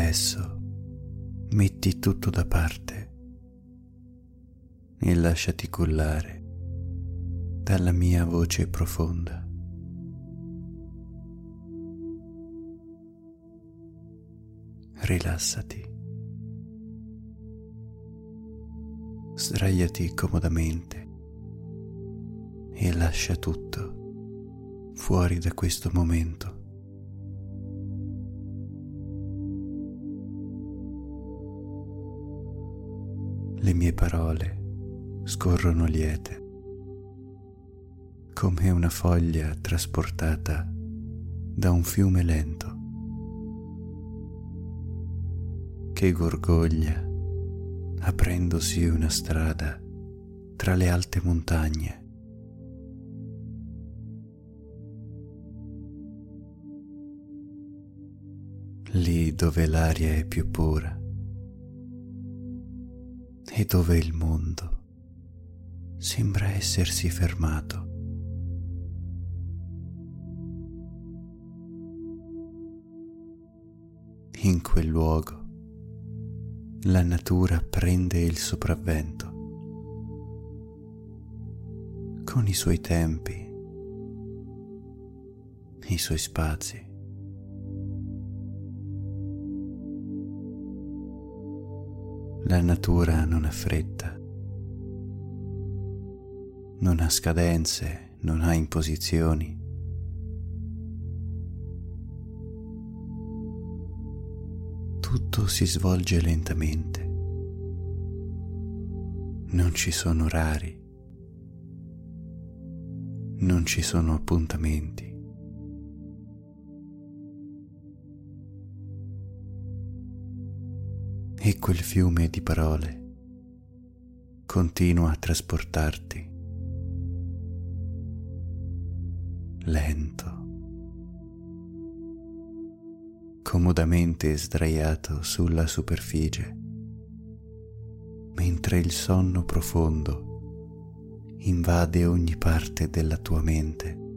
Adesso metti tutto da parte e lasciati cullare dalla mia voce profonda. Rilassati. Sdraiati comodamente e lascia tutto fuori da questo momento. Le mie parole scorrono liete, come una foglia trasportata da un fiume lento che gorgoglia aprendosi una strada tra le alte montagne. Lì dove l'aria è più pura e dove il mondo sembra essersi fermato. In quel luogo la natura prende il sopravvento con i suoi tempi, i suoi spazi. La natura non ha fretta, non ha scadenze, non ha imposizioni. Tutto si svolge lentamente. Non ci sono orari, non ci sono appuntamenti. E quel fiume di parole continua a trasportarti. Lento, comodamente sdraiato sulla superficie, mentre il sonno profondo invade ogni parte della tua mente.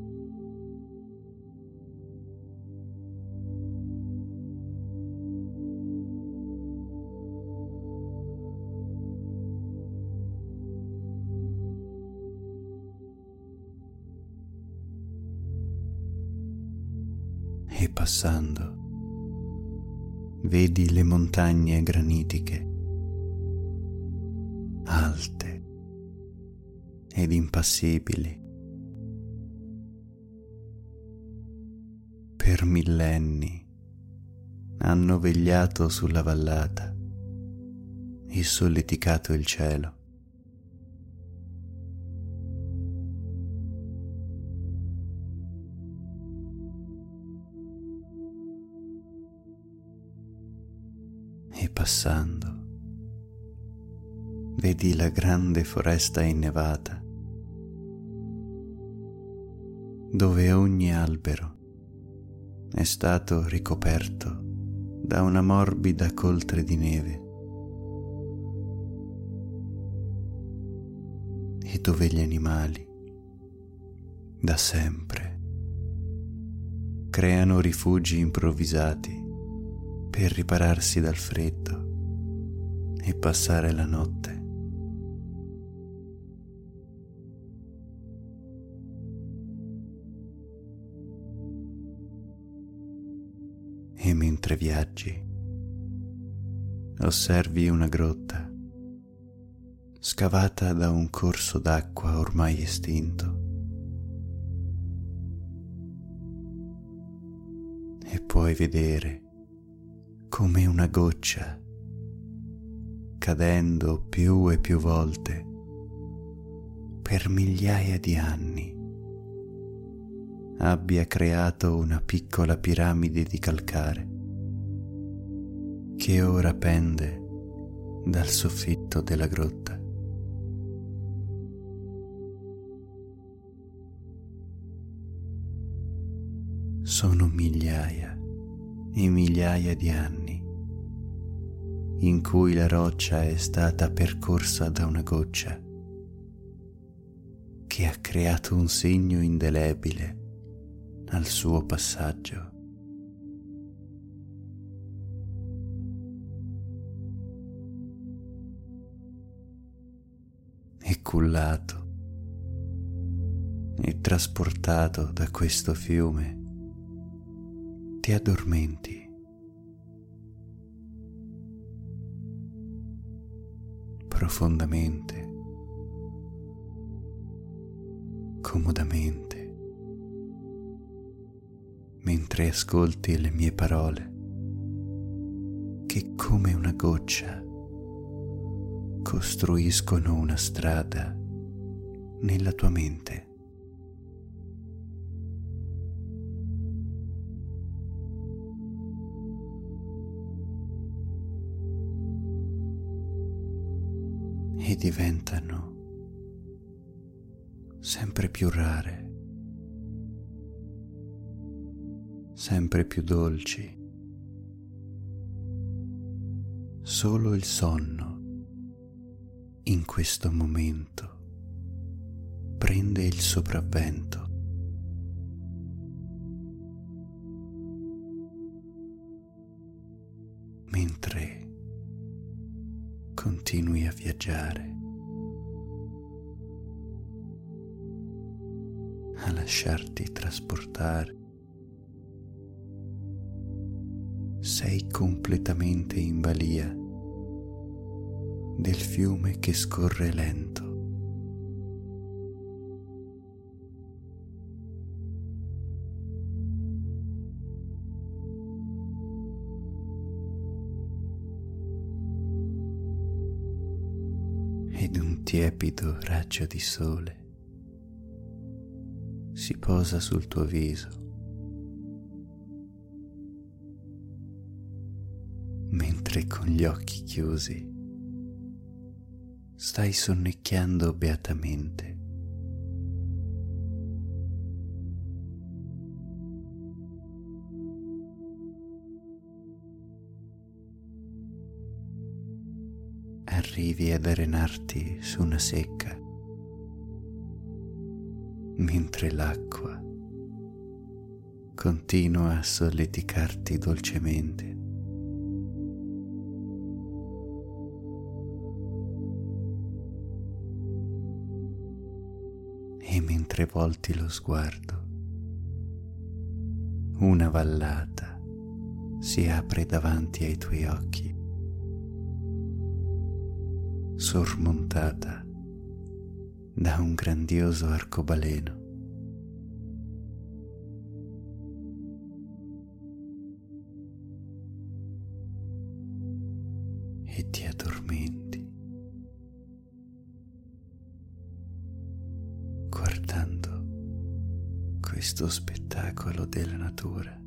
E passando vedi le montagne granitiche alte ed impassibili per millenni hanno vegliato sulla vallata e solleticato il cielo. Passando. Vedi la grande foresta innevata dove ogni albero è stato ricoperto da una morbida coltre di neve. E dove gli animali da sempre creano rifugi improvvisati per ripararsi dal freddo e passare la notte. E mentre viaggi, osservi una grotta scavata da un corso d'acqua ormai estinto. E puoi vedere come una goccia, cadendo più e più volte per migliaia di anni, abbia creato una piccola piramide di calcare che ora pende dal soffitto della grotta. Sono migliaia e migliaia di anni in cui la roccia è stata percorsa da una goccia che ha creato un segno indelebile al suo passaggio. E cullato e trasportato da questo fiume, ti addormenti profondamente, comodamente, mentre ascolti le mie parole che come una goccia costruiscono una strada nella tua mente. E diventano sempre più rare, sempre più dolci. Solo il sonno in questo momento prende il sopravvento. Mentre continui a viaggiare, a lasciarti trasportare, sei completamente in balia del fiume che scorre lento. Ed un tiepido raggio di sole si posa sul tuo viso. mentre con gli occhi chiusi stai sonnecchiando beatamente. Arrivi ad arenarti su una secca, mentre l'acqua continua a solleticarti dolcemente. e mentre volti lo sguardo, una vallata si apre davanti ai tuoi occhi, sormontata da un grandioso arcobaleno. E ti addormenti. questo spettacolo della natura.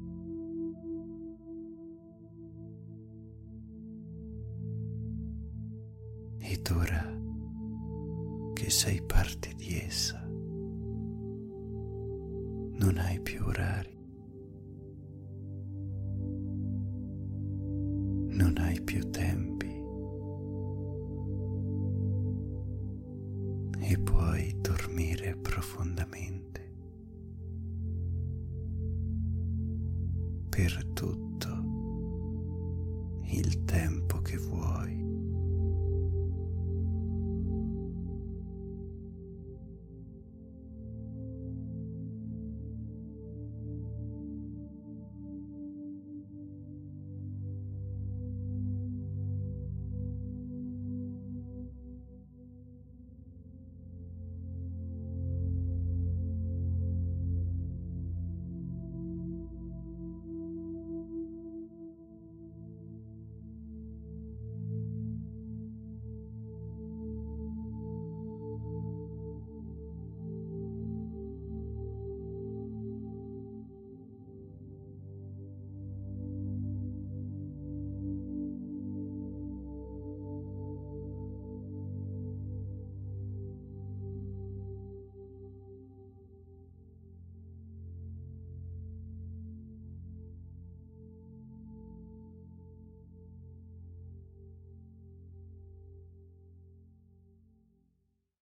Ed ora che sei parte di essa, non hai più orari, non hai più tempi e puoi dormire profondamente. per tutto il tempo.